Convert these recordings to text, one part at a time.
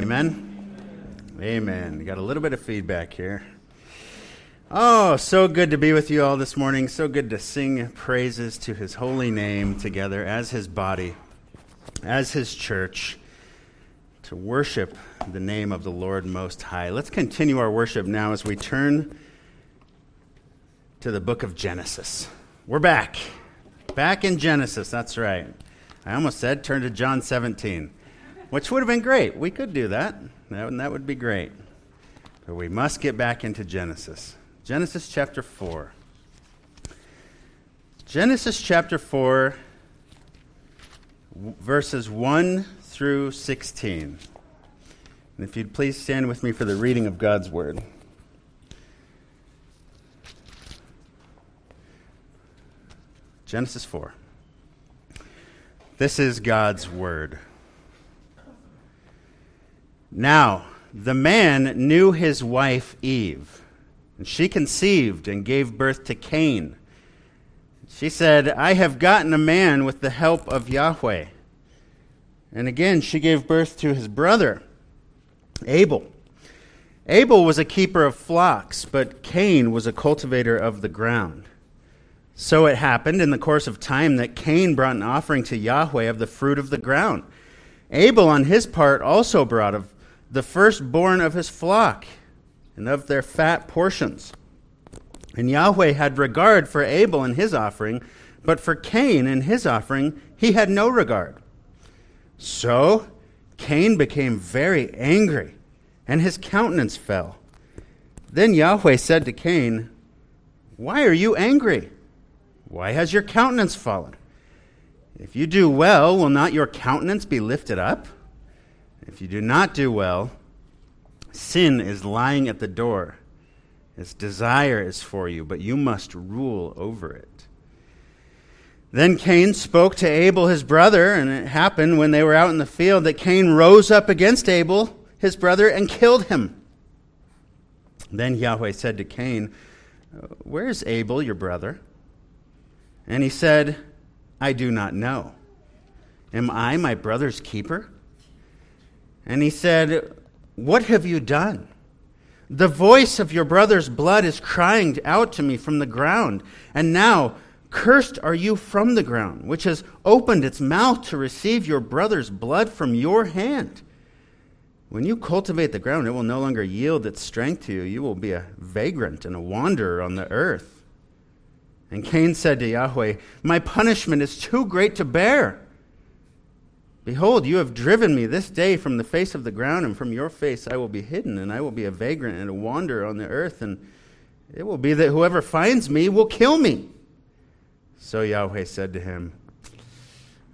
Amen. Amen. Got a little bit of feedback here. Oh, so good to be with you all this morning. So good to sing praises to his holy name together as his body, as his church, to worship the name of the Lord Most High. Let's continue our worship now as we turn to the book of Genesis. We're back. Back in Genesis, that's right. I almost said turn to John 17 which would have been great. We could do that. That, that would be great. But we must get back into Genesis. Genesis chapter 4. Genesis chapter 4, verses 1 through 16. And if you'd please stand with me for the reading of God's word. Genesis 4. This is God's word. Now, the man knew his wife Eve, and she conceived and gave birth to Cain. She said, I have gotten a man with the help of Yahweh. And again, she gave birth to his brother, Abel. Abel was a keeper of flocks, but Cain was a cultivator of the ground. So it happened in the course of time that Cain brought an offering to Yahweh of the fruit of the ground. Abel, on his part, also brought of the firstborn of his flock and of their fat portions. And Yahweh had regard for Abel and his offering, but for Cain and his offering he had no regard. So Cain became very angry, and his countenance fell. Then Yahweh said to Cain, Why are you angry? Why has your countenance fallen? If you do well, will not your countenance be lifted up? If you do not do well, sin is lying at the door. Its desire is for you, but you must rule over it. Then Cain spoke to Abel, his brother, and it happened when they were out in the field that Cain rose up against Abel, his brother, and killed him. Then Yahweh said to Cain, Where is Abel, your brother? And he said, I do not know. Am I my brother's keeper? And he said, What have you done? The voice of your brother's blood is crying out to me from the ground. And now, cursed are you from the ground, which has opened its mouth to receive your brother's blood from your hand. When you cultivate the ground, it will no longer yield its strength to you. You will be a vagrant and a wanderer on the earth. And Cain said to Yahweh, My punishment is too great to bear. Behold, you have driven me this day from the face of the ground, and from your face I will be hidden, and I will be a vagrant and a wanderer on the earth, and it will be that whoever finds me will kill me. So Yahweh said to him,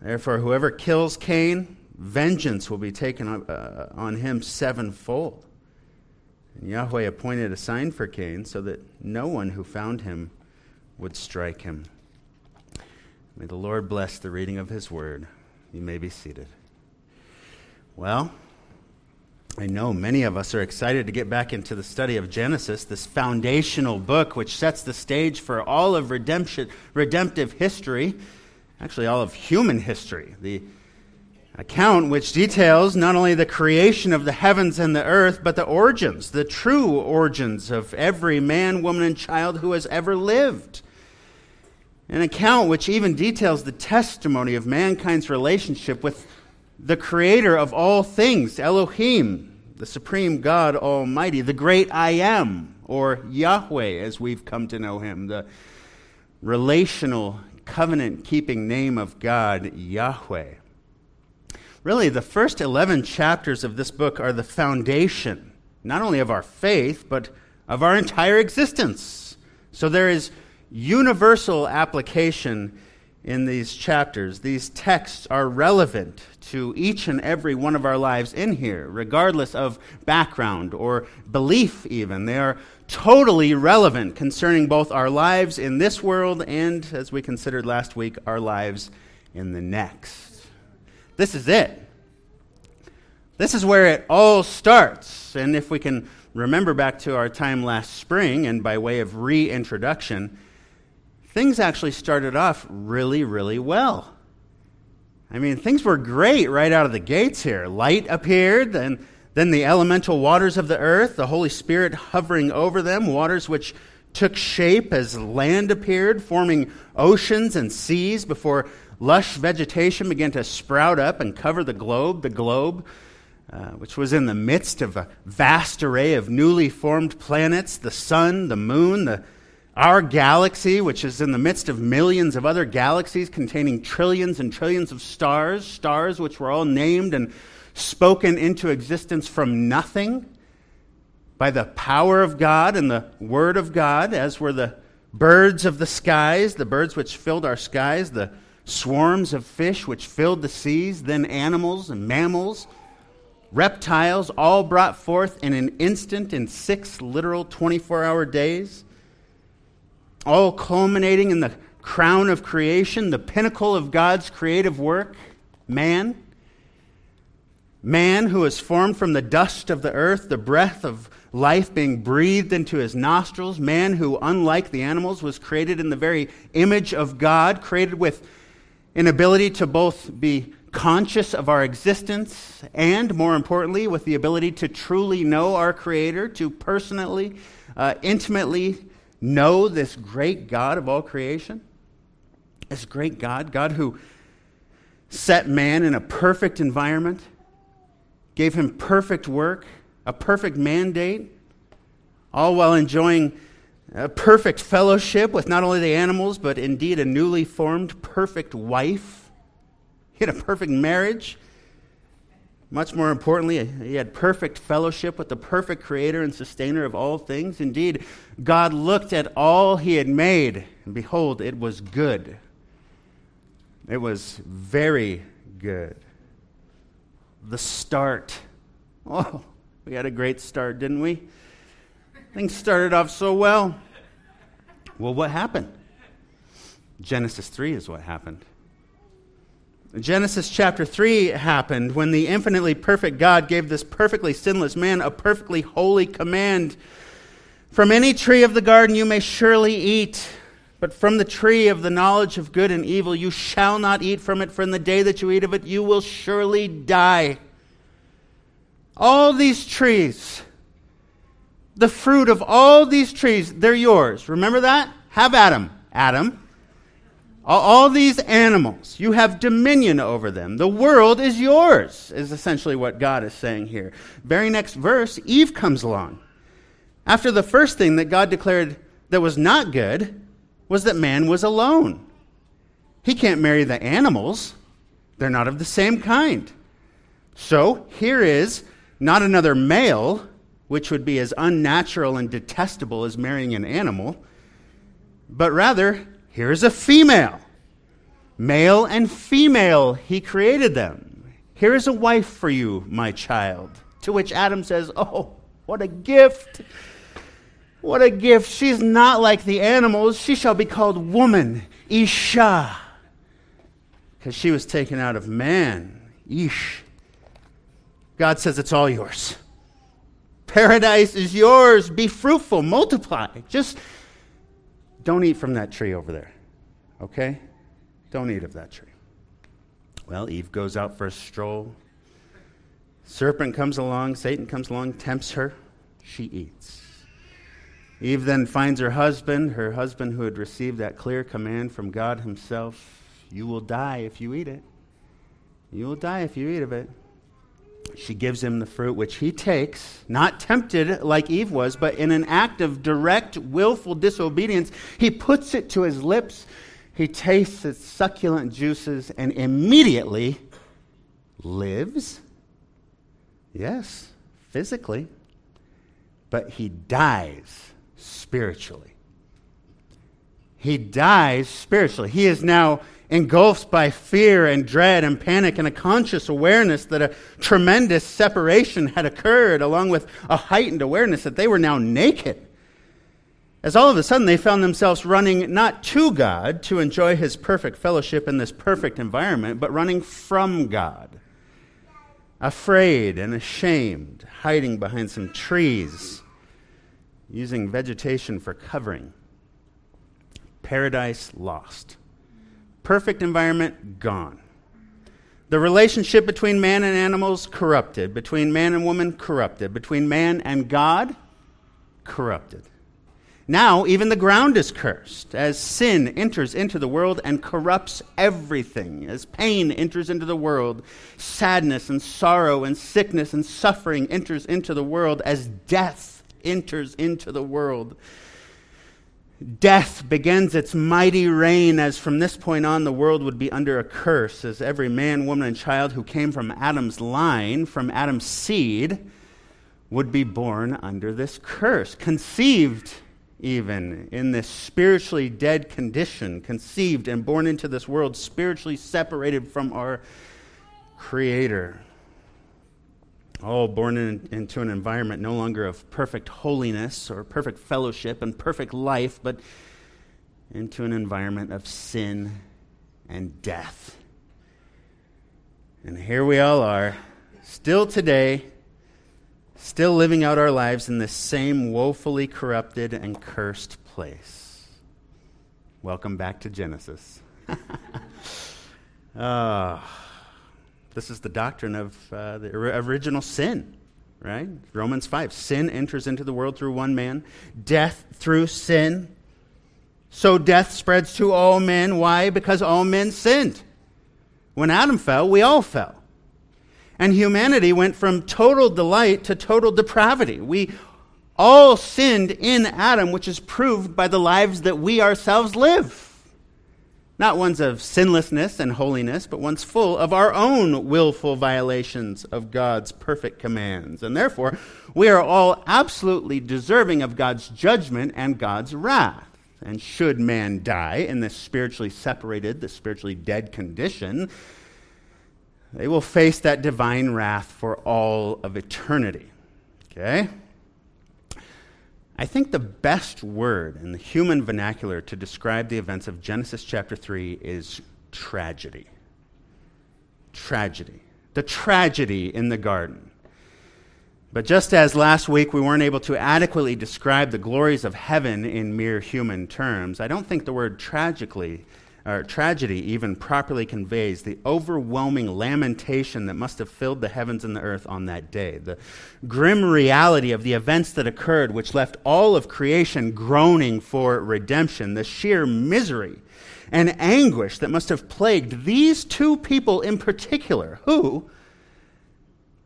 Therefore, whoever kills Cain, vengeance will be taken uh, on him sevenfold. And Yahweh appointed a sign for Cain so that no one who found him would strike him. May the Lord bless the reading of his word. You may be seated. Well, I know many of us are excited to get back into the study of Genesis, this foundational book which sets the stage for all of redemption, redemptive history, actually, all of human history. The account which details not only the creation of the heavens and the earth, but the origins, the true origins of every man, woman, and child who has ever lived. An account which even details the testimony of mankind's relationship with the creator of all things, Elohim, the supreme God Almighty, the great I am, or Yahweh as we've come to know him, the relational, covenant keeping name of God, Yahweh. Really, the first 11 chapters of this book are the foundation, not only of our faith, but of our entire existence. So there is universal application in these chapters. These texts are relevant to each and every one of our lives in here, regardless of background or belief, even. They are totally relevant concerning both our lives in this world and, as we considered last week, our lives in the next. This is it. This is where it all starts. And if we can remember back to our time last spring, and by way of reintroduction, things actually started off really, really well. I mean, things were great right out of the gates here. Light appeared, and Then the elemental waters of the earth, the Holy Spirit hovering over them, waters which took shape as land appeared, forming oceans and seas before lush vegetation began to sprout up and cover the globe, the globe, uh, which was in the midst of a vast array of newly formed planets, the sun, the moon, the, our galaxy, which is in the midst of millions of other galaxies containing trillions and trillions of stars, stars which were all named and spoken into existence from nothing by the power of God and the Word of God, as were the birds of the skies, the birds which filled our skies, the swarms of fish which filled the seas, then animals and mammals, reptiles, all brought forth in an instant in six literal 24 hour days, all culminating in the crown of creation, the pinnacle of God's creative work, man. Man who was formed from the dust of the earth, the breath of life being breathed into his nostrils. Man who, unlike the animals, was created in the very image of God, created with an ability to both be conscious of our existence and, more importantly, with the ability to truly know our Creator, to personally, uh, intimately know this great God of all creation. This great God, God who set man in a perfect environment gave him perfect work, a perfect mandate, all while enjoying a perfect fellowship with not only the animals, but indeed a newly formed perfect wife. He had a perfect marriage. Much more importantly, he had perfect fellowship with the perfect creator and sustainer of all things. Indeed, God looked at all he had made, and behold, it was good. It was very good the start. Oh, we had a great start, didn't we? Things started off so well. Well, what happened? Genesis 3 is what happened. Genesis chapter 3 happened when the infinitely perfect God gave this perfectly sinless man a perfectly holy command. From any tree of the garden you may surely eat, but from the tree of the knowledge of good and evil you shall not eat from it, for in the day that you eat of it you will surely die. All these trees, the fruit of all these trees, they're yours. Remember that? Have Adam. Adam. All, these animals, you have dominion over them. The world is yours, is essentially what God is saying here. Very next verse, Eve comes along. After the first thing that God declared that was not good, was that man was alone. He can't marry the animals, they're not of the same kind. So here is not another male, which would be as unnatural and detestable as marrying an animal, but rather, here is a female. Male and female, he created them. Here is a wife for you, my child. To which Adam says, Oh, what a gift! What a gift. She's not like the animals. She shall be called woman, Isha, because she was taken out of man, Ish. God says it's all yours. Paradise is yours. Be fruitful, multiply. Just don't eat from that tree over there, okay? Don't eat of that tree. Well, Eve goes out for a stroll. Serpent comes along, Satan comes along, tempts her. She eats. Eve then finds her husband, her husband who had received that clear command from God Himself You will die if you eat it. You will die if you eat of it. She gives him the fruit, which he takes, not tempted like Eve was, but in an act of direct, willful disobedience. He puts it to his lips. He tastes its succulent juices and immediately lives. Yes, physically. But he dies spiritually. He dies spiritually. He is now engulfed by fear and dread and panic and a conscious awareness that a tremendous separation had occurred, along with a heightened awareness that they were now naked. As all of a sudden they found themselves running not to God to enjoy his perfect fellowship in this perfect environment, but running from God. Afraid and ashamed, hiding behind some trees using vegetation for covering. Paradise lost. Perfect environment gone. The relationship between man and animals, corrupted. Between man and woman, corrupted. Between man and God, corrupted. Now, even the ground is cursed as sin enters into the world and corrupts everything. As pain enters into the world, sadness and sorrow and sickness and suffering enters into the world, as death enters into the world. Death begins its mighty reign as from this point on the world would be under a curse, as every man, woman, and child who came from Adam's line, from Adam's seed, would be born under this curse, conceived even in this spiritually dead condition, conceived and born into this world, spiritually separated from our Creator. Oh, born in, into an environment no longer of perfect holiness or perfect fellowship and perfect life, but into an environment of sin and death. And here we all are, still today still living out our lives in this same woefully corrupted and cursed place. Welcome back to Genesis. uh, this is the doctrine of uh, the original sin, right? Romans 5. Sin enters into the world through one man, death through sin. So death spreads to all men. Why? Because all men sinned. When Adam fell, we all fell. And humanity went from total delight to total depravity. We all sinned in Adam, which is proved by the lives that we ourselves live. Not ones of sinlessness and holiness, but ones full of our own willful violations of God's perfect commands. And therefore, we are all absolutely deserving of God's judgment and God's wrath. And should man die in this spiritually separated, this spiritually dead condition, they will face that divine wrath for all of eternity. Okay? I think the best word in the human vernacular to describe the events of Genesis chapter 3 is tragedy. Tragedy. The tragedy in the garden. But just as last week we weren't able to adequately describe the glories of heaven in mere human terms, I don't think the word tragically or tragedy even properly conveys the overwhelming lamentation that must have filled the heavens and the earth on that day. The grim reality of the events that occurred, which left all of creation groaning for redemption, the sheer misery and anguish that must have plagued these two people in particular, who,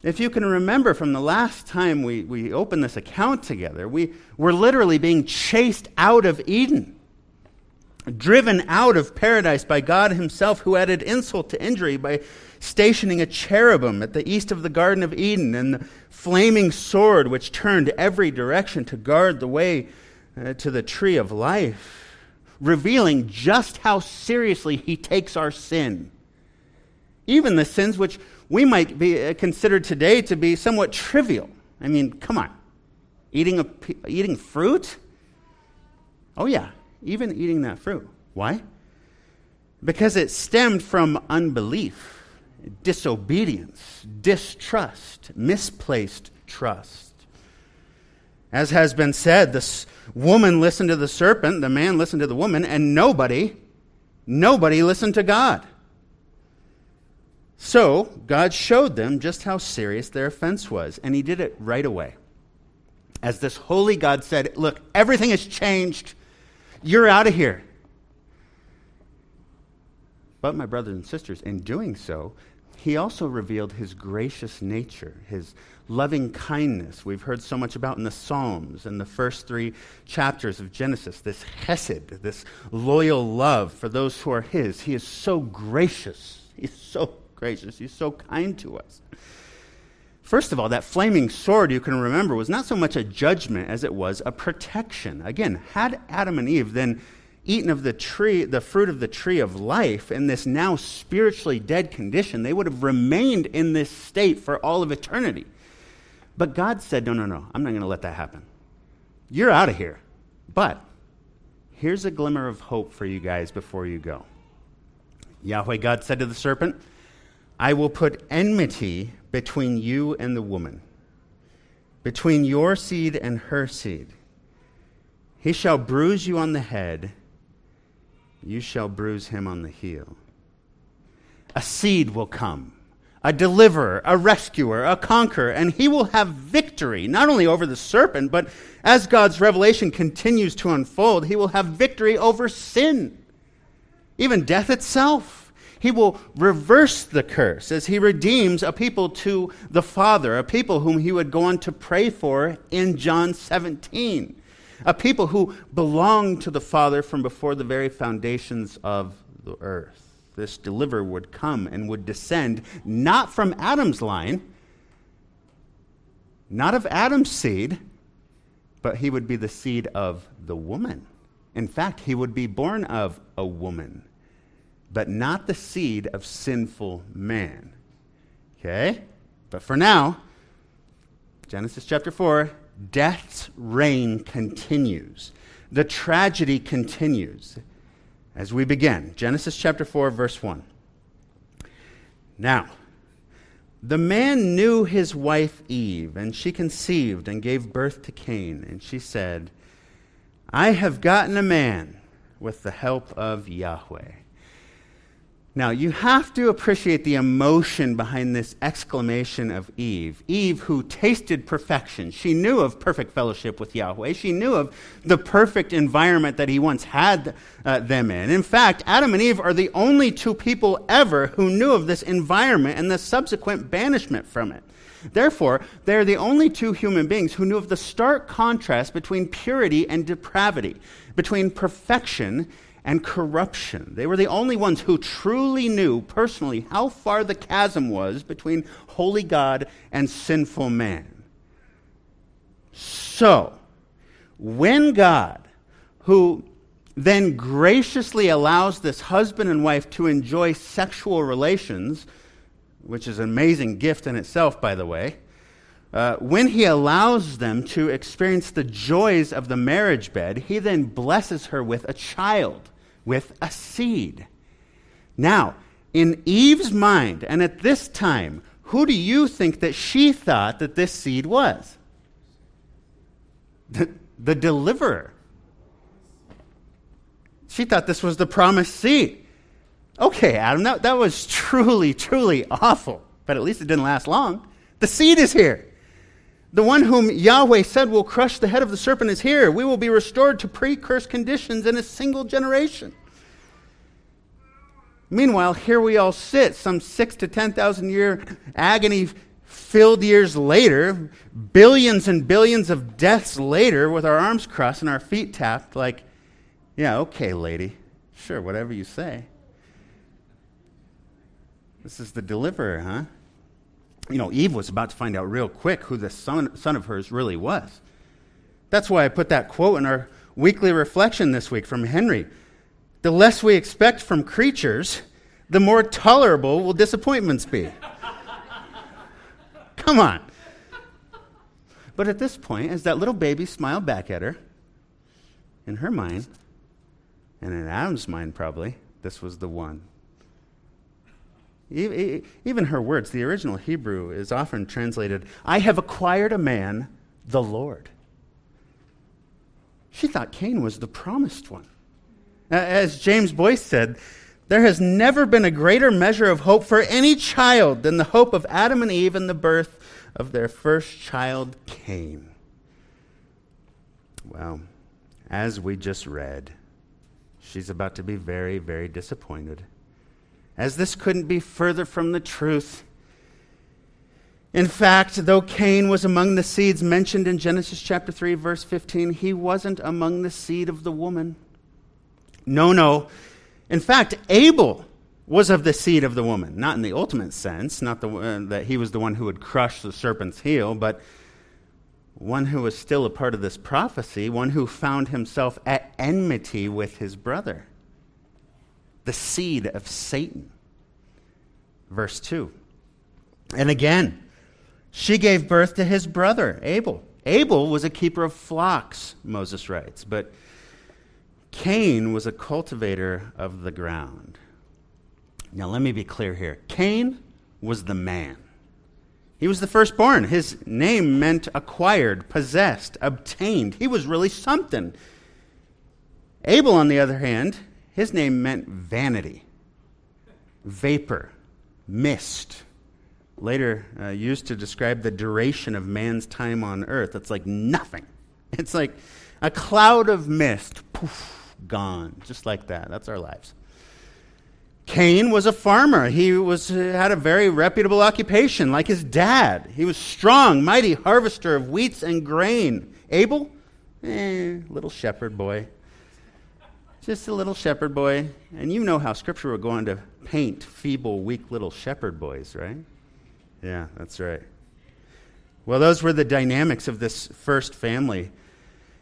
if you can remember from the last time we, we opened this account together, we were literally being chased out of Eden driven out of paradise by God Himself, who added insult to injury by stationing a cherubim at the east of the Garden of Eden and the flaming sword which turned every direction to guard the way uh, to the tree of life, revealing just how seriously He takes our sin. Even the sins which we might be uh, considered today to be somewhat trivial. I mean, come on. Eating, a, eating fruit? Oh, yeah even eating that fruit. Why? Because it stemmed from unbelief, disobedience, distrust, misplaced trust. As has been said, this woman listened to the serpent, the man listened to the woman, and nobody, nobody listened to God. So, God showed them just how serious their offense was, and He did it right away. As this holy God said, Look, everything has changed. You're out of here. But, my brothers and sisters, in doing so, he also revealed his gracious nature, his loving kindness, we've heard so much about in the Psalms and the first three chapters of Genesis, this chesed, this loyal love for those who are his. He is so gracious. He's so gracious. He's so kind to us. First of all, that flaming sword, you can remember, was not so much a judgment as it was a protection. Again, had Adam and Eve then eaten of the tree, the fruit of the tree of life in this now spiritually dead condition, they would have remained in this state for all of eternity. But God said, No, no, no, I'm not going to let that happen. You're out of here. But here's a glimmer of hope for you guys before you go. Yahweh God said to the serpent, I will put enmity between you and the woman, between your seed and her seed. He shall bruise you on the head, you shall bruise him on the heel. a seed will come, a deliverer, a rescuer, a conqueror, and he will have victory, not only over the serpent, but as God's revelation continues to unfold, he will have victory over sin, even death itself. He will reverse the curse as he redeems a people to the Father, a people whom he would go on to pray for in John 17, a people who belong to the Father from before the very foundations of the earth. This deliverer would come and would descend not from Adam's line, not of Adam's seed, but he would be the seed of the woman. In fact, he would be born of a woman, but not the seed of sinful man. Okay? But for now, Genesis chapter 4, death's reign continues. The tragedy continues as we begin. Genesis chapter 4, verse 1. Now, the man knew his wife Eve, and she conceived and gave birth to Cain. And she said, I have gotten a man with the help of Yahweh. Now, you have to appreciate the emotion behind this exclamation of Eve. Eve, who tasted perfection. She knew of perfect fellowship with Yahweh. She knew of the perfect environment that he once had uh, them in. In fact, Adam and Eve are the only two people ever who knew of this environment and the subsequent banishment from it. Therefore, they're the only two human beings who knew of the stark contrast between purity and depravity, between perfection and corruption. They were the only ones who truly knew personally how far the chasm was between holy God and sinful man. So, when God, who then graciously allows this husband and wife to enjoy sexual relations, which is an amazing gift in itself, by the way, uh, when he allows them to experience the joys of the marriage bed, he then blesses her with a child, with a seed. Now, in Eve's mind, and at this time, who do you think that she thought that this seed was? The, the deliverer. She thought this was the promised seed. Okay, Adam, that, that was truly, truly awful, but at least it didn't last long. The seed is here. The one whom Yahweh said will crush the head of the serpent is here. We will be restored to pre cursed conditions in a single generation. Meanwhile, here we all sit, some six to 10,000 year agony filled years later, billions and billions of deaths later, with our arms crossed and our feet tapped, like, yeah, okay, lady. Sure, whatever you say. This is the deliverer, huh? You know, Eve was about to find out real quick who this son, son of hers really was. That's why I put that quote in our weekly reflection this week from Henry. The less we expect from creatures, the more tolerable will disappointments be. Come on. But at this point, as that little baby smiled back at her, in her mind, and in Adam's mind probably, this was the one. Even her words, the original Hebrew is often translated, I have acquired a man, the Lord. She thought Cain was the promised one. As James Boice said, there has never been a greater measure of hope for any child than the hope of Adam and Eve in the birth of their first child, Cain. Well, as we just read, she's about to be very, very disappointed as this couldn't be further from the truth. In fact, though Cain was among the seeds mentioned in Genesis chapter 3, verse 15, he wasn't among the seed of the woman. No, no. In fact, Abel was of the seed of the woman, not in the ultimate sense, not the, uh, that he was the one who would crush the serpent's heel, but one who was still a part of this prophecy, one who found himself at enmity with his brother the seed of Satan. Verse 2. And again, she gave birth to his brother, Abel. Abel was a keeper of flocks, Moses writes, but Cain was a cultivator of the ground. Now, let me be clear here. Cain was the man. He was the firstborn. His name meant acquired, possessed, obtained. He was really something. Abel, on the other hand, his name meant vanity, vapor, mist, later uh, used to describe the duration of man's time on earth. It's like nothing. It's like a cloud of mist, poof, gone, just like that. That's our lives. Cain was a farmer. He was, had a very reputable occupation, like his dad. He was strong, mighty harvester of wheats and grain. Abel, eh, little shepherd boy. Just a little shepherd boy. And you know how Scripture would go on to paint feeble, weak little shepherd boys, right? Yeah, that's right. Well, those were the dynamics of this first family.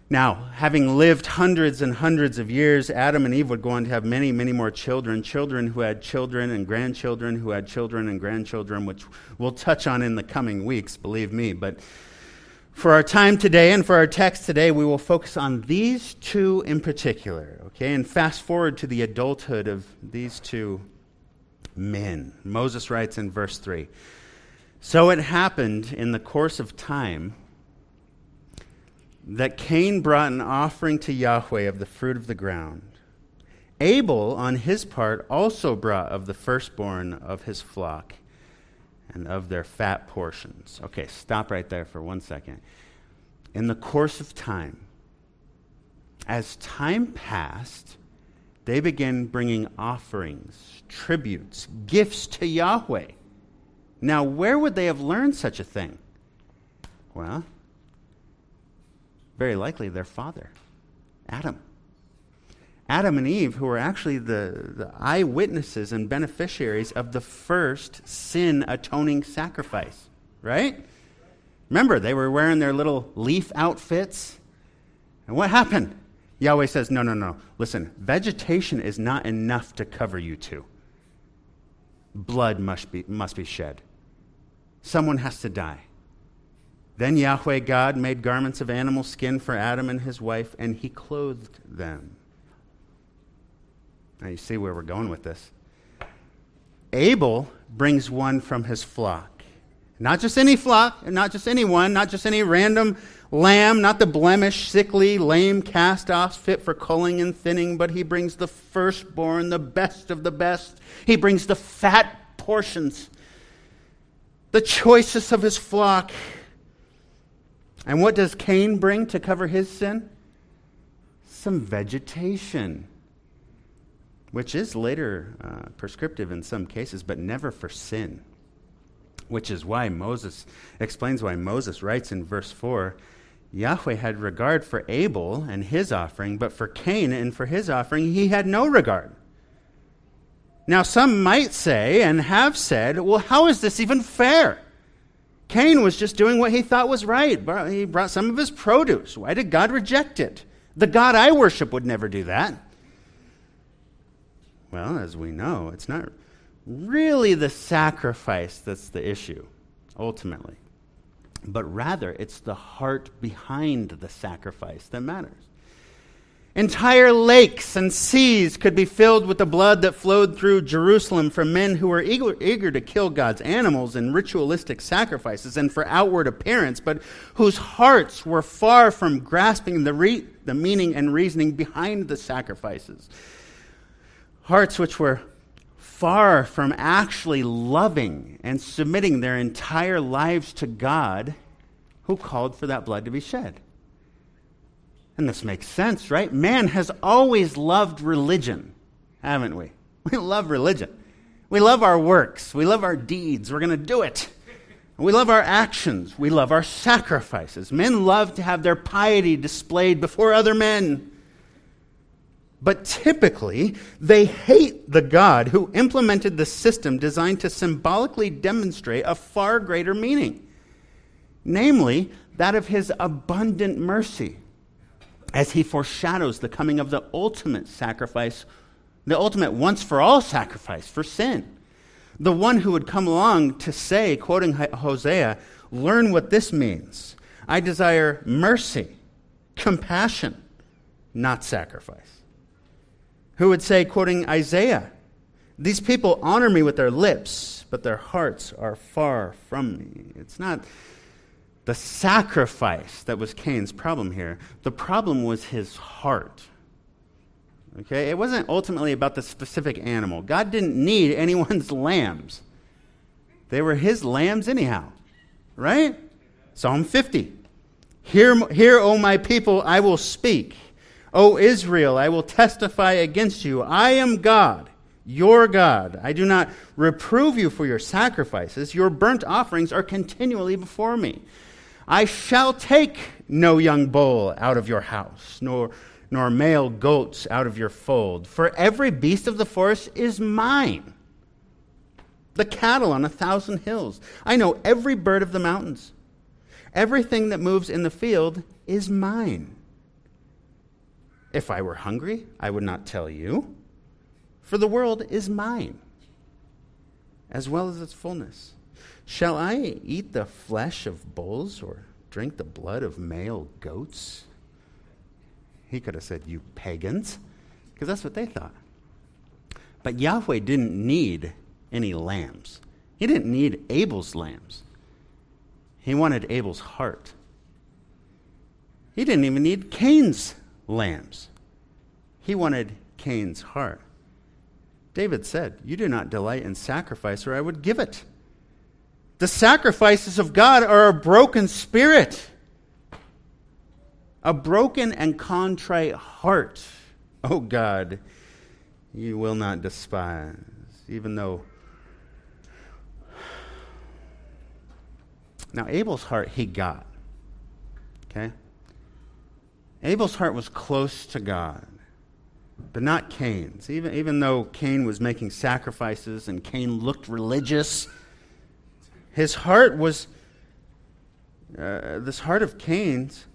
Now, having lived hundreds and hundreds of years, Adam and Eve would go on to have many, many more children, children who had children and grandchildren who had children and grandchildren, which we'll touch on in the coming weeks, believe me. But for our time today and for our text today, we will focus on these two in particular, okay? And fast forward to the adulthood of these two men. Moses writes in verse 3 So it happened in the course of time that Cain brought an offering to Yahweh of the fruit of the ground. Abel, on his part, also brought of the firstborn of his flock and of their fat portions. Okay, stop right there for one second. In the course of time, as time passed, they began bringing offerings, tributes, gifts to Yahweh. Now, where would they have learned such a thing? Well, very likely their father, Adam. Adam and Eve, who were actually the, the eyewitnesses and beneficiaries of the first sin atoning sacrifice, right? Remember, they were wearing their little leaf outfits. And what happened? Yahweh says, No, no, no. Listen, vegetation is not enough to cover you two. Blood must be, must be shed. Someone has to die. Then Yahweh God made garments of animal skin for Adam and his wife, and he clothed them. Now you see where we're going with this. Abel brings one from his flock. Not just any flock, not just anyone, not just any random lamb, not the blemished, sickly, lame cast offs fit for culling and thinning, but he brings the firstborn, the best of the best. He brings the fat portions, the choicest of his flock. And what does Cain bring to cover his sin? Some vegetation, which is later uh, prescriptive in some cases, but never for sin. Which is why Moses explains why Moses writes in verse 4 Yahweh had regard for Abel and his offering, but for Cain and for his offering, he had no regard. Now, some might say and have said, well, how is this even fair? Cain was just doing what he thought was right. He brought some of his produce. Why did God reject it? The God I worship would never do that. Well, as we know, it's not really the sacrifice that's the issue, ultimately, but rather it's the heart behind the sacrifice that matters. Entire lakes and seas could be filled with the blood that flowed through Jerusalem from men who were eager, eager, to kill God's animals in ritualistic sacrifices and for outward appearance, but whose hearts were far from grasping the, re- the meaning and reasoning behind the sacrifices. Hearts which were far from actually loving and submitting their entire lives to God who called for that blood to be shed. And this makes sense, right? Man has always loved religion, haven't we? We love religion. We love our works. We love our deeds. We're going to do it. We love our actions. We love our sacrifices. Men love to have their piety displayed before other men. But typically, they hate the God who implemented the system designed to symbolically demonstrate a far greater meaning, namely, that of his abundant mercy as he foreshadows the coming of the ultimate sacrifice, the ultimate once for all sacrifice for sin. The one who would come along to say, quoting Hosea, learn what this means. I desire mercy, compassion, not sacrifice. Who would say, quoting Isaiah, these people honor me with their lips, but their hearts are far from me. It's not the sacrifice that was Cain's problem here. The problem was his heart. Okay? It wasn't ultimately about the specific animal. God didn't need anyone's lambs. They were his lambs, anyhow. Right? Psalm 50. Hear, hear, O my people, I will speak. O Israel, I will testify against you. I am God, your God. I do not reprove you for your sacrifices. Your burnt offerings are continually before me. I shall take no young bull out of your house, nor, nor male goats out of your fold, for every beast of the forest is mine. The cattle on a thousand hills. I know every bird of the mountains. Everything that moves in the field is mine. If I were hungry, I would not tell you, for the world is mine, as well as its fullness. Shall I eat the flesh of bulls or drink the blood of male goats? He could have said, You pagans, because that's what they thought. But Yahweh didn't need any lambs, he didn't need Abel's lambs. He wanted Abel's heart. He didn't even need Cain's lambs. He wanted Cain's heart. David said, You do not delight in sacrifice, or I would give it. The sacrifices of God are a broken spirit, a broken and contrite heart. Oh God, you will not despise, even though. Now, Abel's heart he got. Okay? Abel's heart was close to God, but not Cain's. Even, even though Cain was making sacrifices and Cain looked religious his heart was, uh, this heart of Cain's,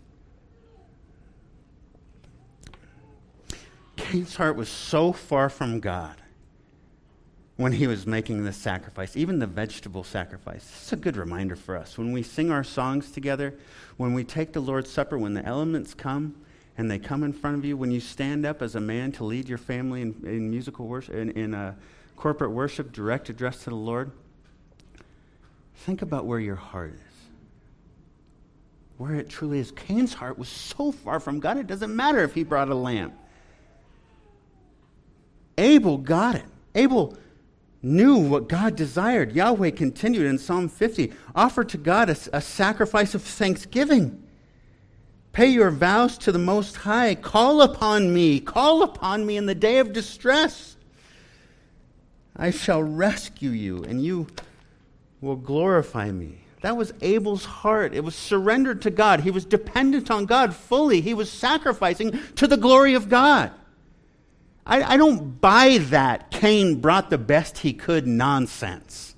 Cain's heart was so far from God when he was making this sacrifice, even the vegetable sacrifice. It's a good reminder for us. When we sing our songs together, when we take the Lord's Supper, when the elements come and they come in front of you, when you stand up as a man to lead your family in, in musical worship, in, in a corporate worship, direct address to the Lord, Think about where your heart is. Where it truly is. Cain's heart was so far from God, it doesn't matter if he brought a lamb. Abel got it. Abel knew what God desired. Yahweh continued in Psalm 50 offer to God a, a, sacrifice of thanksgiving. Pay your vows to the Most High. Call upon me. Call upon me in the day of distress. I shall rescue you, and you will glorify me. That was Abel's heart. It was surrendered to God. He was dependent on God fully. He was sacrificing to the glory of God. I, I don't buy that Cain brought the best he could nonsense.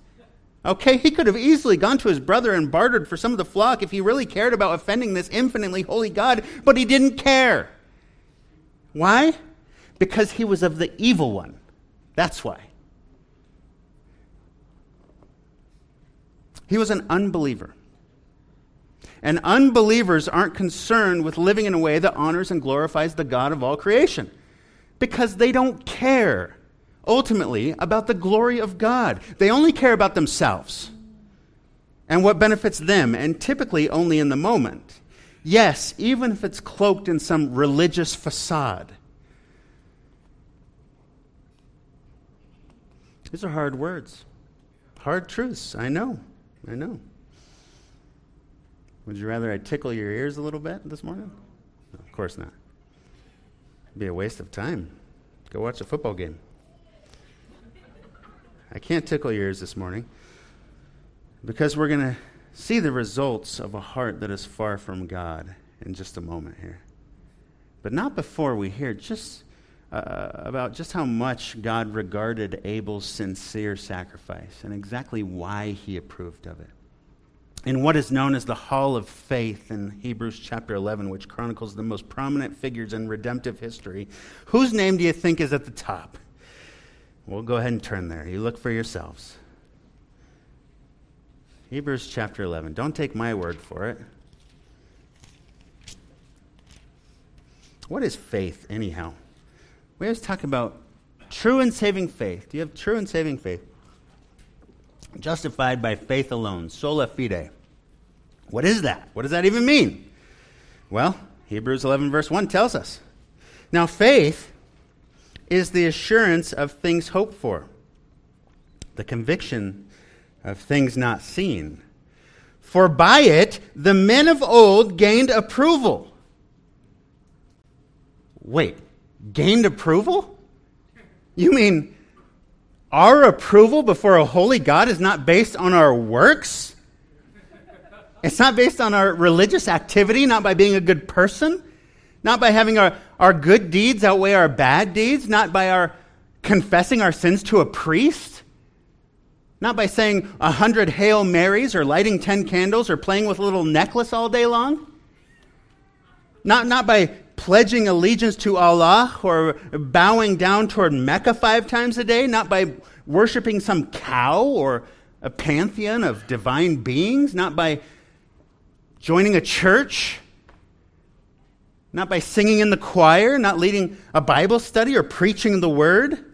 Okay, he could have easily gone to his brother and bartered for some of the flock if he really cared about offending this infinitely holy God, but he didn't care. Why? Because he was of the evil one. That's why. He was an unbeliever. And unbelievers aren't concerned with living in a way that honors and glorifies the God of all creation because they don't care ultimately about the glory of God. They only care about themselves and what benefits them, and typically only in the moment. Yes, even if it's cloaked in some religious facade. These are hard words, hard truths, I know. I know. Would you rather I tickle your ears a little bit this morning? No, of course not. It'd be a waste of time. Go watch a football game. I can't tickle your ears this morning because we're going to see the results of a heart that is far from God in just a moment here. But not before we hear just uh, about just how much God regarded Abel's sincere sacrifice and exactly why he approved of it. In what is known as the Hall of Faith in Hebrews chapter 11, which chronicles the most prominent figures in redemptive history, whose name do you think is at the top? We'll go ahead and turn there. You look for yourselves. Hebrews chapter 11. Don't take my word for it. What is faith, anyhow? We always talk about true and saving faith. Do you have true and saving faith? Justified by faith alone, sola fide. What is that? What does that even mean? Well, Hebrews 11, verse 1 tells us. Now, faith is the assurance of things hoped for, the conviction of things not seen. For by it the men of old gained approval. Wait, gained approval? You mean our approval before a holy God is not based on our works? It's not based on our religious activity, not by being a good person, not by having our, our good deeds outweigh our bad deeds, not by our confessing our sins to a priest, not by saying a hundred Hail Marys or lighting ten candles or playing with a little necklace all day long, not, not by pledging allegiance to Allah or bowing down toward Mecca five times a day, not by worshiping some cow or a pantheon of divine beings, not by joining a church, not by singing in the choir, not leading a Bible study or preaching the word,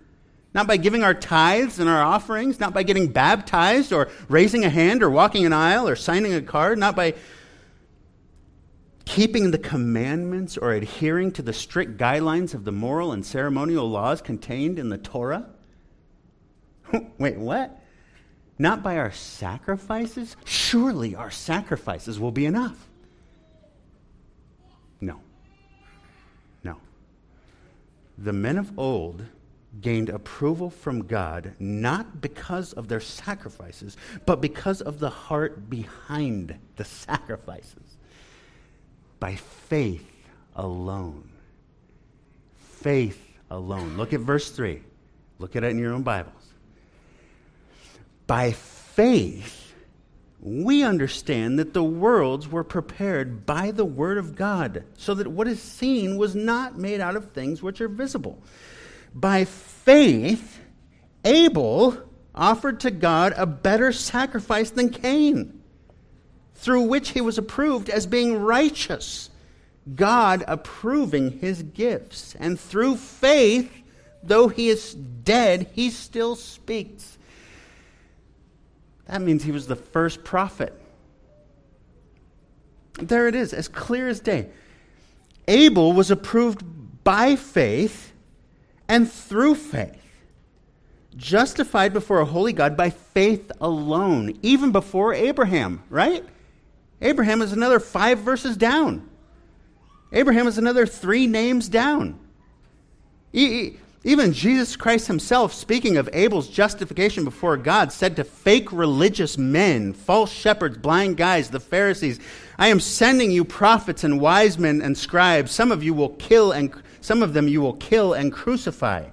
not by giving our tithes and our offerings, not by getting baptized or raising a hand or walking an aisle or signing a card, not by keeping the commandments or adhering to the strict guidelines of the moral and ceremonial laws contained in the Torah? Wait, what? Not by our sacrifices? Surely our sacrifices will be enough. No. No. The men of old gained approval from God not because of their sacrifices, but because of the heart behind the sacrifices by faith alone. Faith alone. Look at verse 3. Look at it in your own Bibles. By faith, we understand that the worlds were prepared by the Word of God, so that what is seen was not made out of things which are visible. By faith, Abel offered to God a better sacrifice than Cain through which he was approved as being righteous, God approving his gifts. And through faith, though he is dead, he still speaks. That means he was the first prophet. There it is, as clear as day. Abel was approved by faith and through faith justified before a holy God by faith alone, even before Abraham, right? Abraham is another five verses down. Abraham is another three names down. Even Jesus Christ himself, speaking of Abel's justification before God, said to fake religious men, false shepherds, blind guys, the Pharisees, I am sending you prophets and wise men and scribes. Some of you will kill and some of them you will kill and crucify.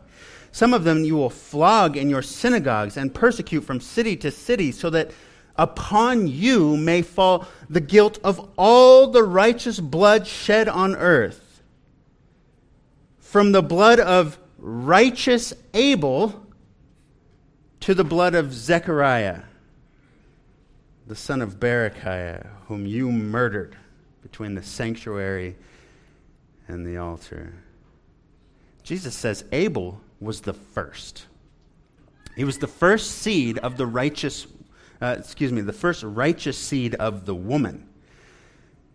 Some of them you will flog in your synagogues and persecute from city to city, so that upon you may fall the guilt of all the righteous blood shed on earth. From the blood of righteous Abel to the blood of Zechariah, the son of Berechiah, whom you murdered between the sanctuary and the altar. Jesus says Abel was the first. He was the first seed of the righteous uh, excuse me, the first righteous seed of the woman.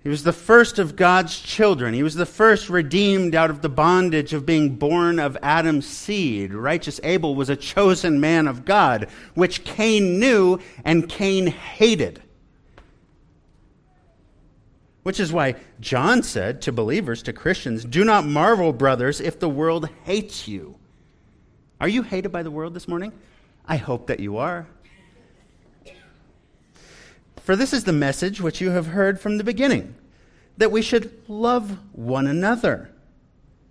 He was the first of God's children. He was the first redeemed out of the bondage of being born of Adam's seed. Righteous Abel was a chosen man of God, which Cain knew and Cain hated. Which is why John said to believers, to Christians, Do not marvel, brothers, if the world hates you. Are you hated by the world this morning? I hope that you are. For this is the message which you have heard from the beginning that we should love one another,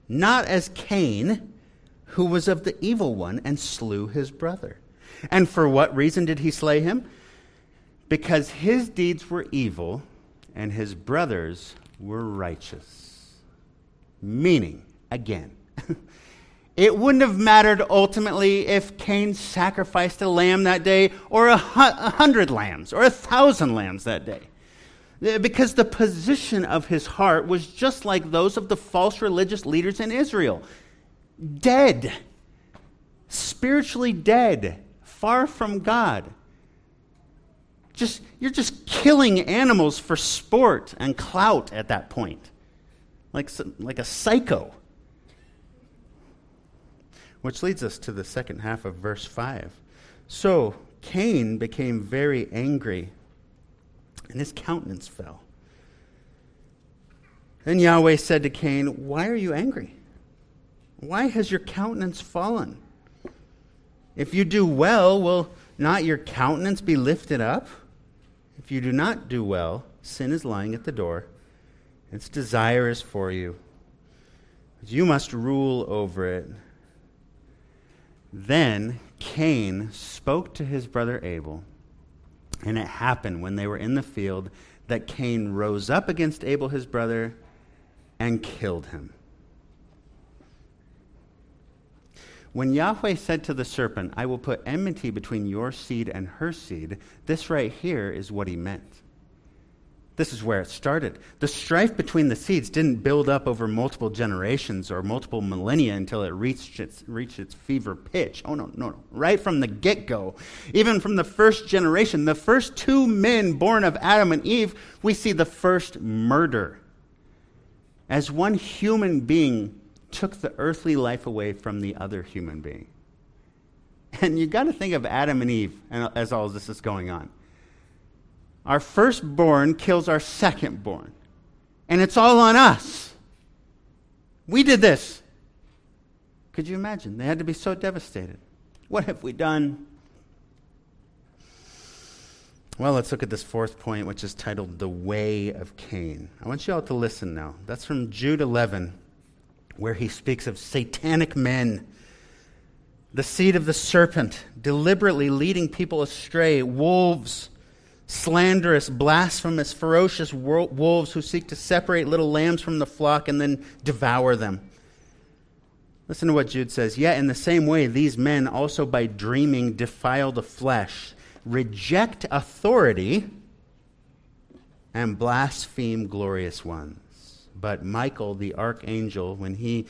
not as Cain, who was of the evil one and slew his brother. And for what reason did he slay him? Because his deeds were evil and his brothers were righteous. Meaning, again, It wouldn't have mattered ultimately if Cain sacrificed a lamb that day or a, hundred lambs or a thousand lambs that day. Uh, because the position of his heart was just like those of the false religious leaders in Israel dead, spiritually dead, far from God. Just, you're just killing animals for sport and clout at that point, like, like a psycho. Which leads us to the second half of verse 5. So, Cain became very angry, and his countenance fell. Then Yahweh said to Cain, Why are you angry? Why has your countenance fallen? If you do well, will not your countenance be lifted up? If you do not do well, sin is lying at the door. Its desire is for you. But you must rule over it. Then Cain spoke to his brother Abel, and it happened when they were in the field that Cain rose up against Abel his brother and killed him. When Yahweh said to the serpent, I will put enmity between your seed and her seed, this right here is what he meant. This is where it started. The strife between the seeds didn't build up over multiple generations or multiple millennia until it reached its, reached its fever pitch. Oh, no, no, no. Right from the get go, even from the first generation, the first two men born of Adam and Eve, we see the first murder. As one human being took the earthly life away from the other human being. And you got to think of Adam and Eve as all this is going on. Our firstborn kills our secondborn. And it's all on us. We did this. Could you imagine? They had to be so devastated. What have we done? Well, let's look at this fourth point, which is titled The Way of Cain. I want you all to listen now. That's from Jude 11, where he speaks of satanic men, the seed of the serpent, deliberately leading people astray, wolves slanderous, blasphemous, ferocious wolves who seek to separate little lambs from the flock and then devour them. Listen to what Jude says. Yet, in the same way, these men also by dreaming defile the flesh, reject authority, and blaspheme glorious ones. But Michael, the archangel, when he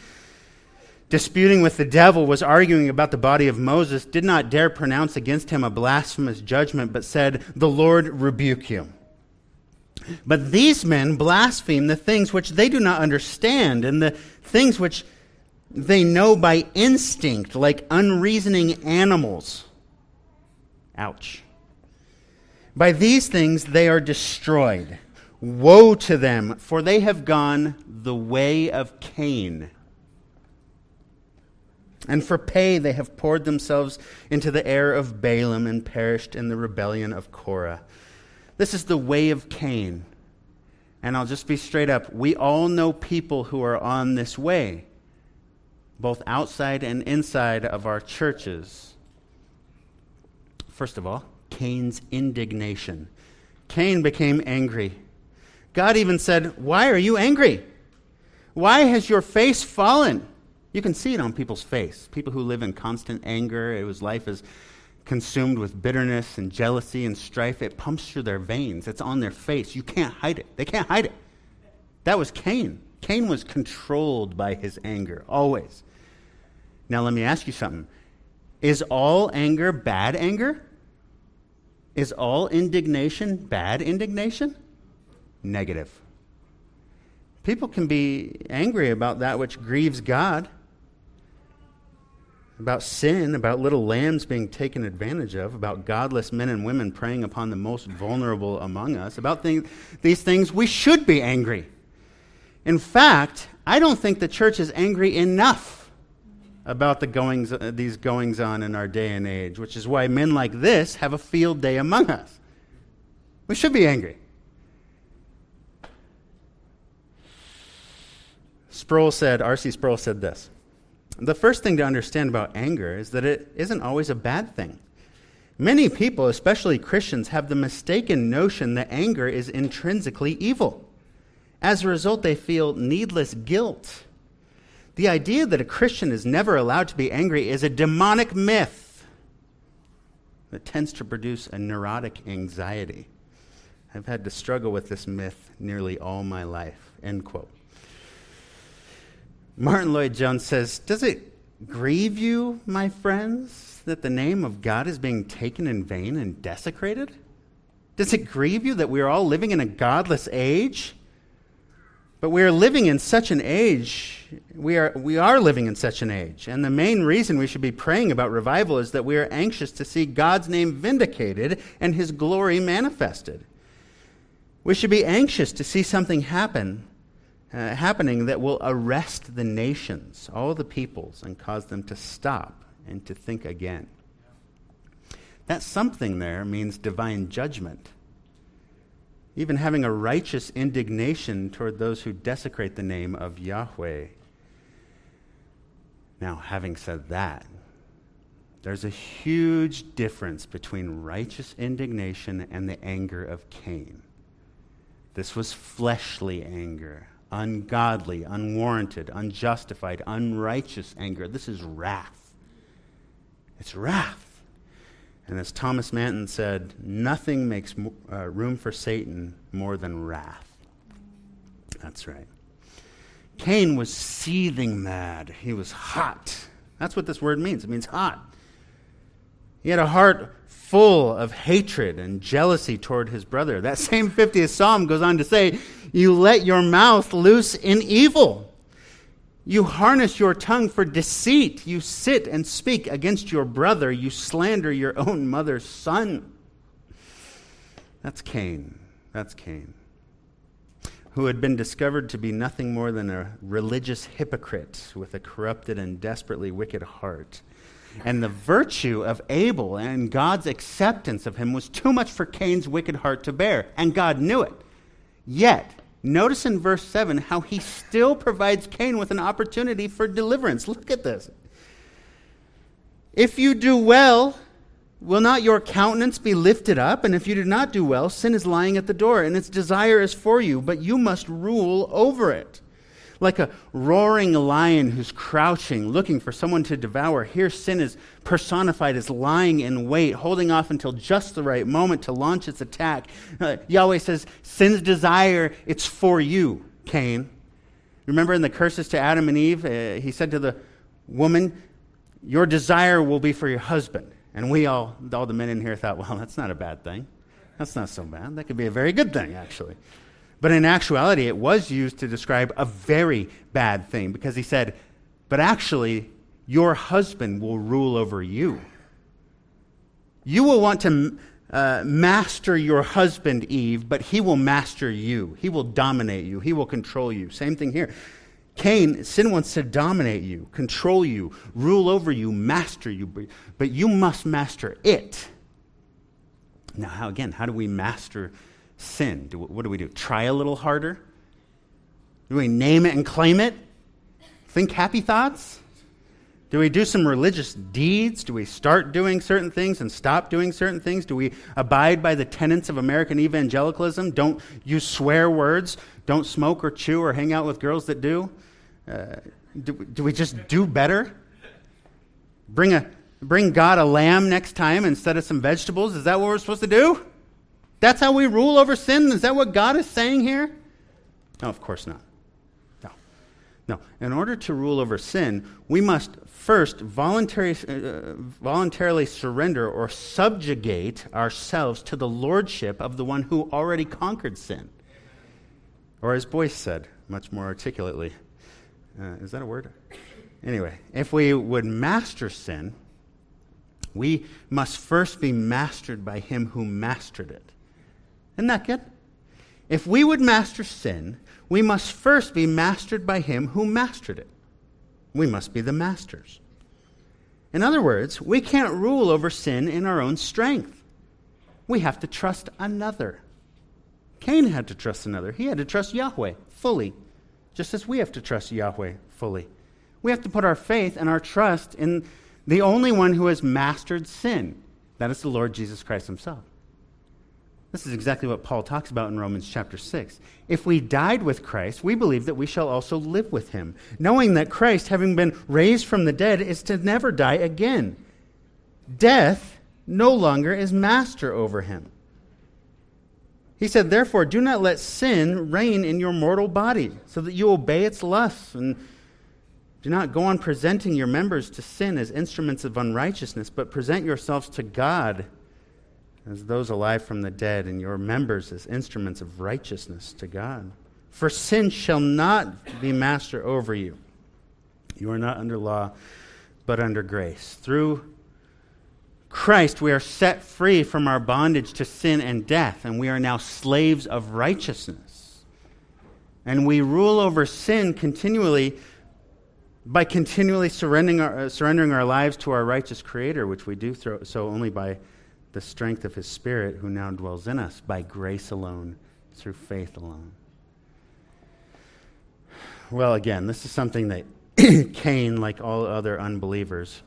disputing with the devil, was arguing about the body of Moses, did not dare pronounce against him a blasphemous judgment, but said, The Lord rebuke you. But these men blaspheme the things which they do not understand, and the things which they know by instinct, like unreasoning animals. Ouch. By these things they are destroyed. Woe to them, for they have gone the way of Cain and for pay they have poured themselves into the air of Balaam and perished in the rebellion of Korah. This is the way of Cain. And I'll just be straight up. We all know people who are on this way, both outside and inside of our churches. First of all, Cain's indignation. Cain became angry. God even said, Why are you angry? Why has your face fallen? You can see it on people's face. People who live in constant anger, whose life is consumed with bitterness and jealousy and strife, it pumps through their veins. It's on their face. You can't hide it. They can't hide it. That was Cain. Cain was controlled by his anger, always. Now, let me ask you something. Is all anger bad anger? Is all indignation bad indignation? Negative. People can be angry about that which grieves God about sin, about little lambs being taken advantage of, about godless men and women preying upon the most vulnerable among us, about things, these things, we should be angry. In fact, I don't think the church is angry enough about the goings, uh, these goings on in our day and age, which is why men like this have a field day among us. We should be angry. Sproul said, R.C. Sproul said this the first thing to understand about anger is that it isn't always a bad thing. Many people, especially Christians, have the mistaken notion that anger is intrinsically evil. As a result, they feel needless guilt. The idea that a Christian is never allowed to be angry is a demonic myth that tends to produce a neurotic anxiety. I've had to struggle with this myth nearly all my life. End quote. Martyn Lloyd-Jones says, Does it grieve you, my friends, that the name of God is being taken in vain and desecrated? Does it grieve you that we are all living in a godless age? But we are living in such an age, we are, we are living in such an age. And the main reason we should be praying about revival is that we are anxious to see God's name vindicated and his glory manifested. We should be anxious to see something happen, uh, happening that will arrest the nations, all the peoples, and cause them to stop and to think again. That something there means divine judgment even having a righteous indignation toward those who desecrate the name of Yahweh. Now, having said that, there's a huge difference between righteous indignation and the anger of Cain. This was fleshly anger, ungodly, unwarranted, unjustified, unrighteous anger. This is wrath. It's wrath. And as Thomas Manton said, nothing makes uh, room for Satan more than wrath. That's right. Cain was seething mad. He was hot. That's what this word means. It means hot. He had a heart full of hatred and jealousy toward his brother. That same 50th Psalm goes on to say, You let your mouth loose in evil. You harness your tongue for deceit. You sit and speak against your brother. You slander your own mother's son. That's Cain. That's Cain. Who had been discovered to be nothing more than a religious hypocrite with a corrupted and desperately wicked heart. And the virtue of Abel and God's acceptance of him was too much for Cain's wicked heart to bear, and God knew it. Yet, Notice in verse 7 how he still provides Cain with an opportunity for deliverance. Look at this. If you do well, will not your countenance be lifted up? And if you do not do well, sin is lying at the door, and its desire is for you, but you must rule over it like a roaring lion who's crouching, looking for someone to devour. Here, sin is personified as lying in wait, holding off until just the right moment to launch its attack. Uh, Yahweh says, Sin's desire, it's for you, Cain. Remember in the curses to Adam and Eve, uh, he said to the woman, Your desire will be for your husband. And we all, all the men in here thought, well, that's not a bad thing. That's not so bad. That could be a very good thing, actually. But in actuality, it was used to describe a very bad thing because he said, But actually, your husband will rule over you. You will want to uh, master your husband, Eve, but he will master you. He will dominate you. He will control you. Same thing here. Cain, sin wants to dominate you, control you, rule over you, master you, but you must master it. Now, how again, how do we master sin? Do, what do we do? Try a little harder? Do we name it and claim it? Think happy thoughts? Do we do some religious deeds? Do we start doing certain things and stop doing certain things? Do we abide by the tenets of American evangelicalism? Don't use swear words. Don't smoke or chew or hang out with girls that do. Uh, do, do we just do better? Bring, a, bring God a lamb next time instead of some vegetables? Is that what we're supposed to do? That's how we rule over sin? Is that what God is saying here? No, of course not. No. No. In order to rule over sin, we must first voluntary, uh, voluntarily surrender or subjugate ourselves to the lordship of the one who already conquered sin. Or as Boice said, much more articulately, uh, is that a word? Anyway, if we would master sin, we must first be mastered by him who mastered it. Isn't that good? If we would master sin, we must first be mastered by him who mastered it. We must be the masters. In other words, we can't rule over sin in our own strength. We have to trust another. Cain had to trust another. He had to trust Yahweh fully, just as we have to trust Yahweh fully. We have to put our faith and our trust in the only one who has mastered sin. That is the Lord Jesus Christ himself. This is exactly what Paul talks about in Romans chapter 6. If we died with Christ, we believe that we shall also live with him, knowing that Christ, having been raised from the dead, is to never die again. Death no longer is master over him. He said, Therefore, do not let sin reign in your mortal body, so that you obey its lusts, and do not go on presenting your members to sin as instruments of unrighteousness, but present yourselves to God as those alive from the dead, and your members as instruments of righteousness to God. For sin shall not be master over you. You are not under law, but under grace. Through Christ, we are set free from our bondage to sin and death, and we are now slaves of righteousness. And we rule over sin continually by continually surrendering our, uh, surrendering our lives to our righteous Creator, which we do through, so only by the strength of His Spirit who now dwells in us, by grace alone, through faith alone. Well, again, this is something that Cain, like all other unbelievers,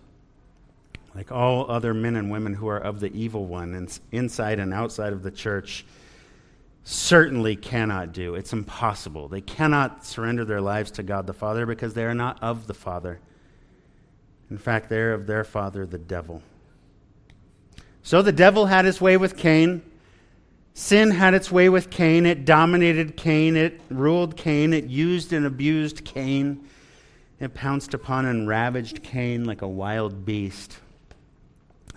like all other men and women who are of the evil one, and inside and outside of the church, certainly cannot do. It's impossible. They cannot surrender their lives to God the Father because they are not of the Father. In fact, they're of their father, the devil. So the devil had his way with Cain. Sin had its way with Cain. It dominated Cain. It ruled Cain. It used and abused Cain. It pounced upon and ravaged Cain like a wild beast.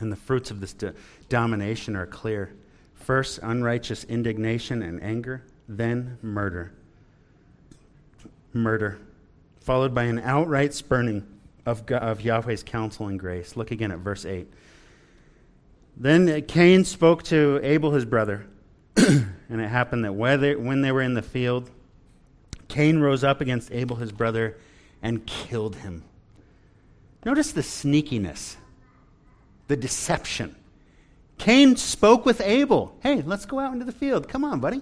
And the fruits of this do- domination are clear first, unrighteous indignation and anger, then, murder. Murder, followed by an outright spurning of, God, of Yahweh's counsel and grace. Look again at verse 8. Then Cain spoke to Abel, his brother. and it happened that when they were in the field, Cain rose up against Abel, his brother, and killed him. Notice the sneakiness, the deception. Cain spoke with Abel. Hey, let's go out into the field. Come on, buddy.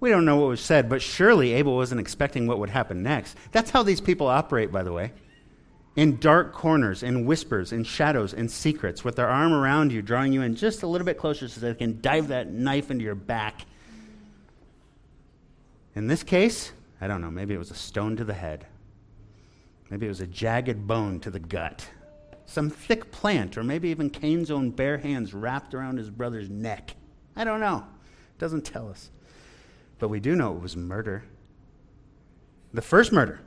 We don't know what was said, but surely Abel wasn't expecting what would happen next. That's how these people operate, by the way in dark corners, in whispers, in shadows, in secrets, with their arm around you, drawing you in just a little bit closer so they can dive that knife into your back. In this case, I don't know, maybe it was a stone to the head. Maybe it was a jagged bone to the gut. Some thick plant, or maybe even Cain's own bare hands wrapped around his brother's neck. I don't know. It doesn't tell us. But we do know it was murder. The first murder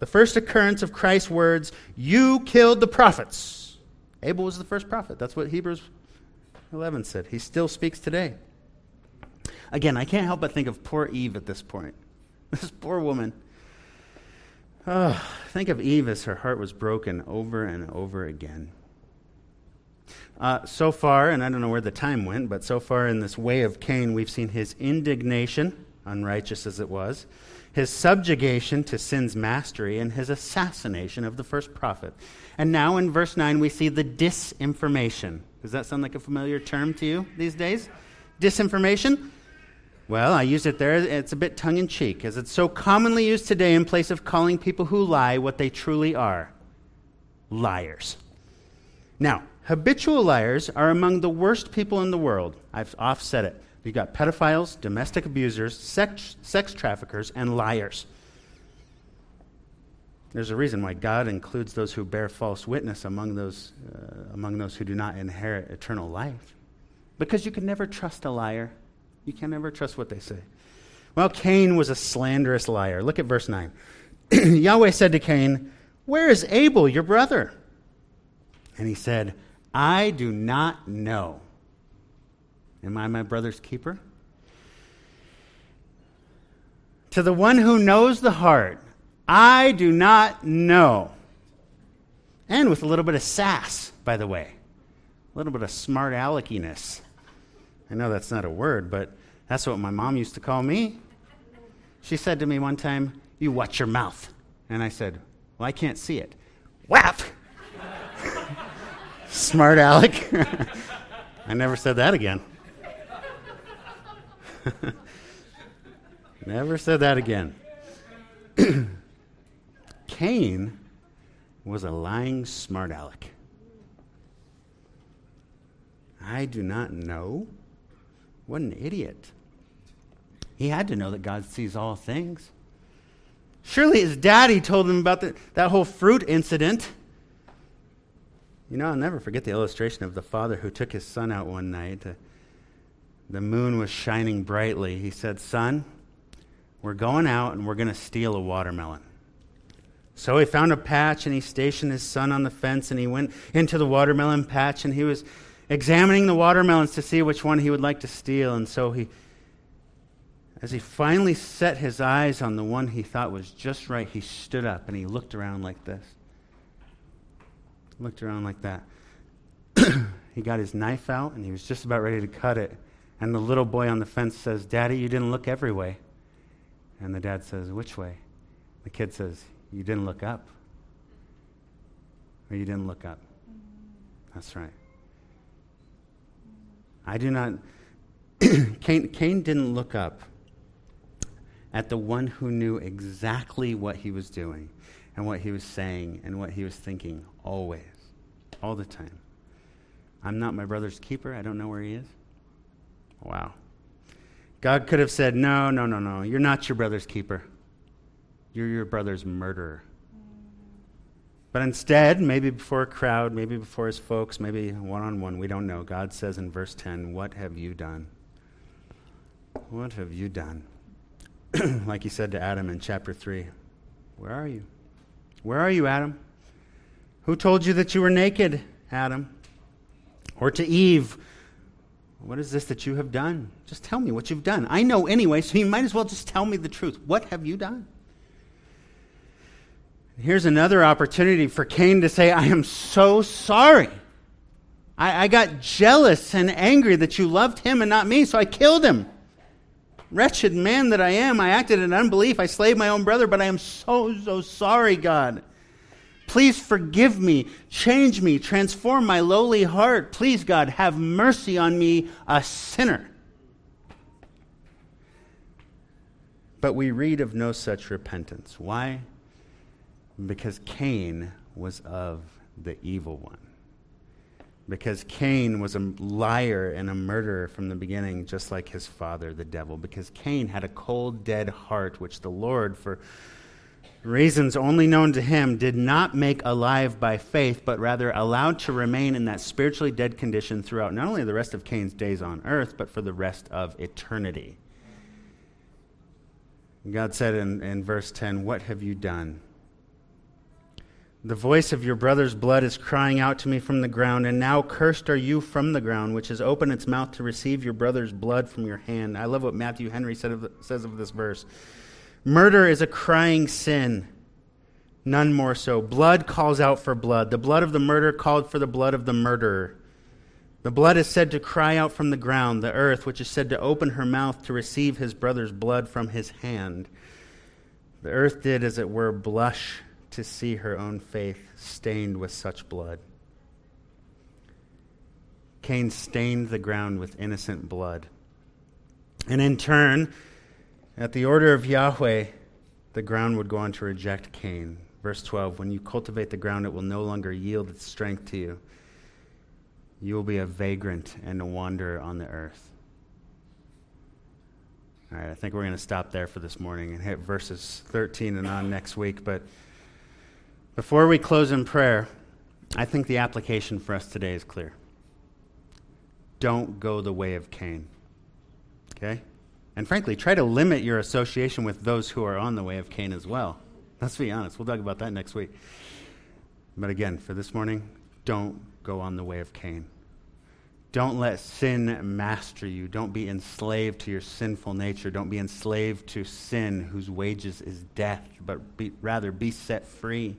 the first occurrence of Christ's words, You killed the prophets. Abel was the first prophet. That's what Hebrews 11 said. He still speaks today. Again, I can't help but think of poor Eve at this point. This poor woman. Oh, think of Eve as her heart was broken over and over again. Uh, so far, and I don't know where the time went, but so far in this way of Cain, we've seen his indignation, unrighteous as it was, his subjugation to sin's mastery, and his assassination of the first prophet. And now in verse 9, we see the disinformation. Does that sound like a familiar term to you these days? Disinformation? Well, I use it there. It's a bit tongue in cheek, as it's so commonly used today in place of calling people who lie what they truly are liars. Now, habitual liars are among the worst people in the world. I've said it. You've got pedophiles, domestic abusers, sex, sex traffickers, and liars. There's a reason why God includes those who bear false witness among those, uh, among those who do not inherit eternal life. Because you can never trust a liar. You can never trust what they say. Well, Cain was a slanderous liar. Look at verse 9. Yahweh said to Cain, Where is Abel, your brother? And he said, I do not know. Am I my brother's keeper? To the one who knows the heart, I do not know. And with a little bit of sass, by the way, a little bit of smart aleckiness. I know that's not a word, but that's what my mom used to call me. She said to me one time, You watch your mouth. And I said, Well, I can't see it. Whap! smart aleck. I never said that again. Never said that again. Cain was a lying smart aleck. I do not know. What an idiot. He had to know that God sees all things. Surely his daddy told him about the, that whole fruit incident. You know, I'll never forget the illustration of the father who took his son out one night the moon was shining brightly, he said, Son, we're going out and we're going to steal a watermelon. So he found a patch and he stationed his son on the fence and he went into the watermelon patch and he was examining the watermelons to see which one he would like to steal. And so he, As he finally set his eyes on the one he thought was just right, he stood up and he looked around like this. Looked around like that. he got his knife out and he was just about ready to cut it. And the little boy on the fence says, Daddy, you didn't look every way. And the dad says, Which way? The kid says, You didn't look up. Or you didn't look up. That's right. I do not. Cain, Cain didn't look up at the one who knew exactly what he was doing and what he was saying and what he was thinking always, all the time. I'm not my brother's keeper. I don't know where he is. Wow. God could have said, No, no, no, no. You're not your brother's keeper. You're your brother's murderer. But instead, maybe before a crowd, maybe before his folks, maybe one on one, we don't know. God says in verse 10, What have you done? What have you done? like he said to Adam in chapter 3, Where are you? Where are you, Adam? Who told you that you were naked, Adam? Or to Eve, What is this that you have done? Just tell me what you've done. I know anyway, so you might as well just tell me the truth. What have you done? Here's another opportunity for Cain to say, I am so sorry. I, I, got jealous and angry that you loved him and not me, so I killed him. Wretched man that I am, I acted in unbelief. I slaved my own brother, but I am so, so sorry, God. Please forgive me, change me, transform my lowly heart. Please, God, have mercy on me, a sinner. But we read of no such repentance. Why? Because Cain was of the evil one. Because Cain was a liar and a murderer from the beginning, just like his father, the devil. Because Cain had a cold, dead heart, which the Lord, for reasons only known to him, did not make alive by faith, but rather allowed to remain in that spiritually dead condition throughout not only the rest of Cain's days on earth, but for the rest of eternity. God said in, in verse 10, What have you done? The voice of your brother's blood is crying out to me from the ground, and now cursed are you from the ground, which has opened its mouth to receive your brother's blood from your hand. I love what Matthew Henry of, says of this verse. Murder is a crying sin, none more so. Blood calls out for blood. The blood of the murder called for the blood of the murderer. The blood is said to cry out from the ground, the earth, which is said to open her mouth to receive his brother's blood from his hand. The earth did, as it were, blush to see her own faith stained with such blood. Cain stained the ground with innocent blood. And in turn, at the order of Yahweh, the ground would go on to reject Cain. Verse 12 When you cultivate the ground, it will no longer yield its strength to you. You will be a vagrant and a wanderer on the earth. All right, I think we're going to stop there for this morning and hit verses 13 and on next week. But before we close in prayer, I think the application for us today is clear. Don't go the way of Cain. Okay? And frankly, try to limit your association with those who are on the way of Cain as well. Let's be honest. We'll talk about that next week. But again, for this morning, don't go on the way of Cain. Don't let sin master you. Don't be enslaved to your sinful nature. Don't be enslaved to sin whose wages is death, but be, rather be set free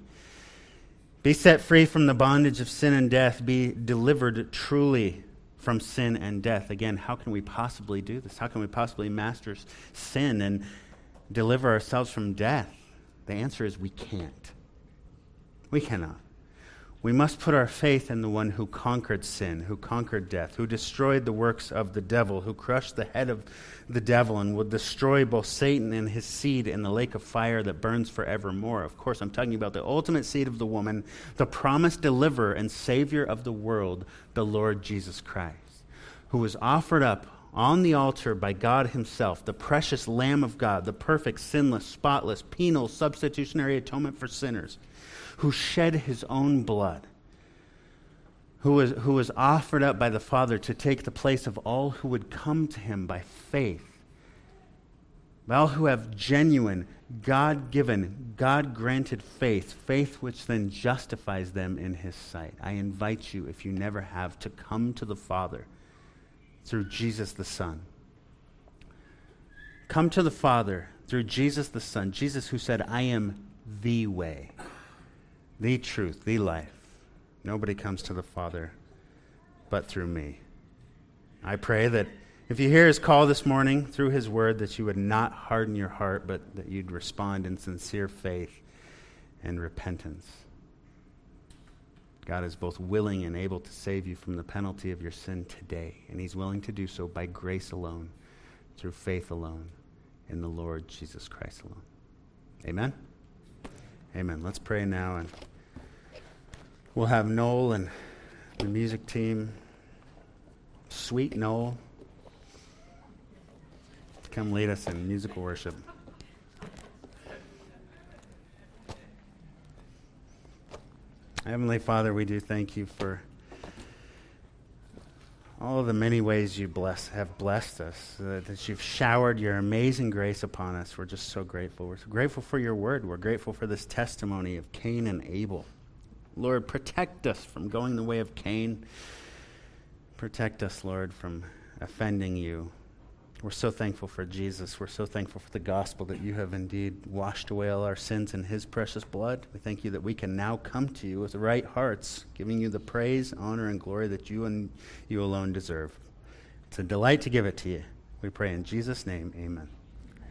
be set free from the bondage of sin and death. Be delivered truly from sin and death. Again, how can we possibly do this? How can we possibly master sin and deliver ourselves from death? The answer is we can't. We cannot. We must put our faith in the one who conquered sin, who conquered death, who destroyed the works of the devil, who crushed the head of the devil and will destroy both Satan and his seed in the lake of fire that burns forevermore. Of course, I'm talking about the ultimate seed of the woman, the promised deliverer and savior of the world, the Lord Jesus Christ, who was offered up on the altar by God Himself, the precious Lamb of God, the perfect, sinless, spotless, penal, substitutionary atonement for sinners who shed his own blood, who was, who was offered up by the Father to take the place of all who would come to him by faith, by all who have genuine, God given, God granted faith, faith which then justifies them in his sight. I invite you, if you never have, to come to the Father through Jesus the Son. come to the Father through Jesus the Son, Jesus who said, I am the way, the truth, the life. Nobody comes to the Father but through me. I pray that if you hear his call this morning through his word, that you would not harden your heart, but that you'd respond in sincere faith and repentance. God is both willing and able to save you from the penalty of your sin today, and he's willing to do so by grace alone, through faith alone, in the Lord Jesus Christ alone. Amen? Amen. Let's pray now, and we'll have Noel and the music team. Sweet Noel come lead us in musical worship. Heavenly Father, we do thank you for all the many ways you bless, have blessed us, uh, that you've showered your amazing grace upon us. We're just so grateful. We're so grateful for your word. We're grateful for this testimony of Cain and Abel. Lord, protect us from going the way of Cain. Protect us, Lord, from offending you. We're so thankful for Jesus. We're so thankful for the gospel that you have indeed washed away all our sins in his precious blood. We thank you that we can now come to you with right hearts, giving you the praise, honor, and glory that you and you alone deserve. It's a delight to give it to you. We pray in Jesus' name, amen.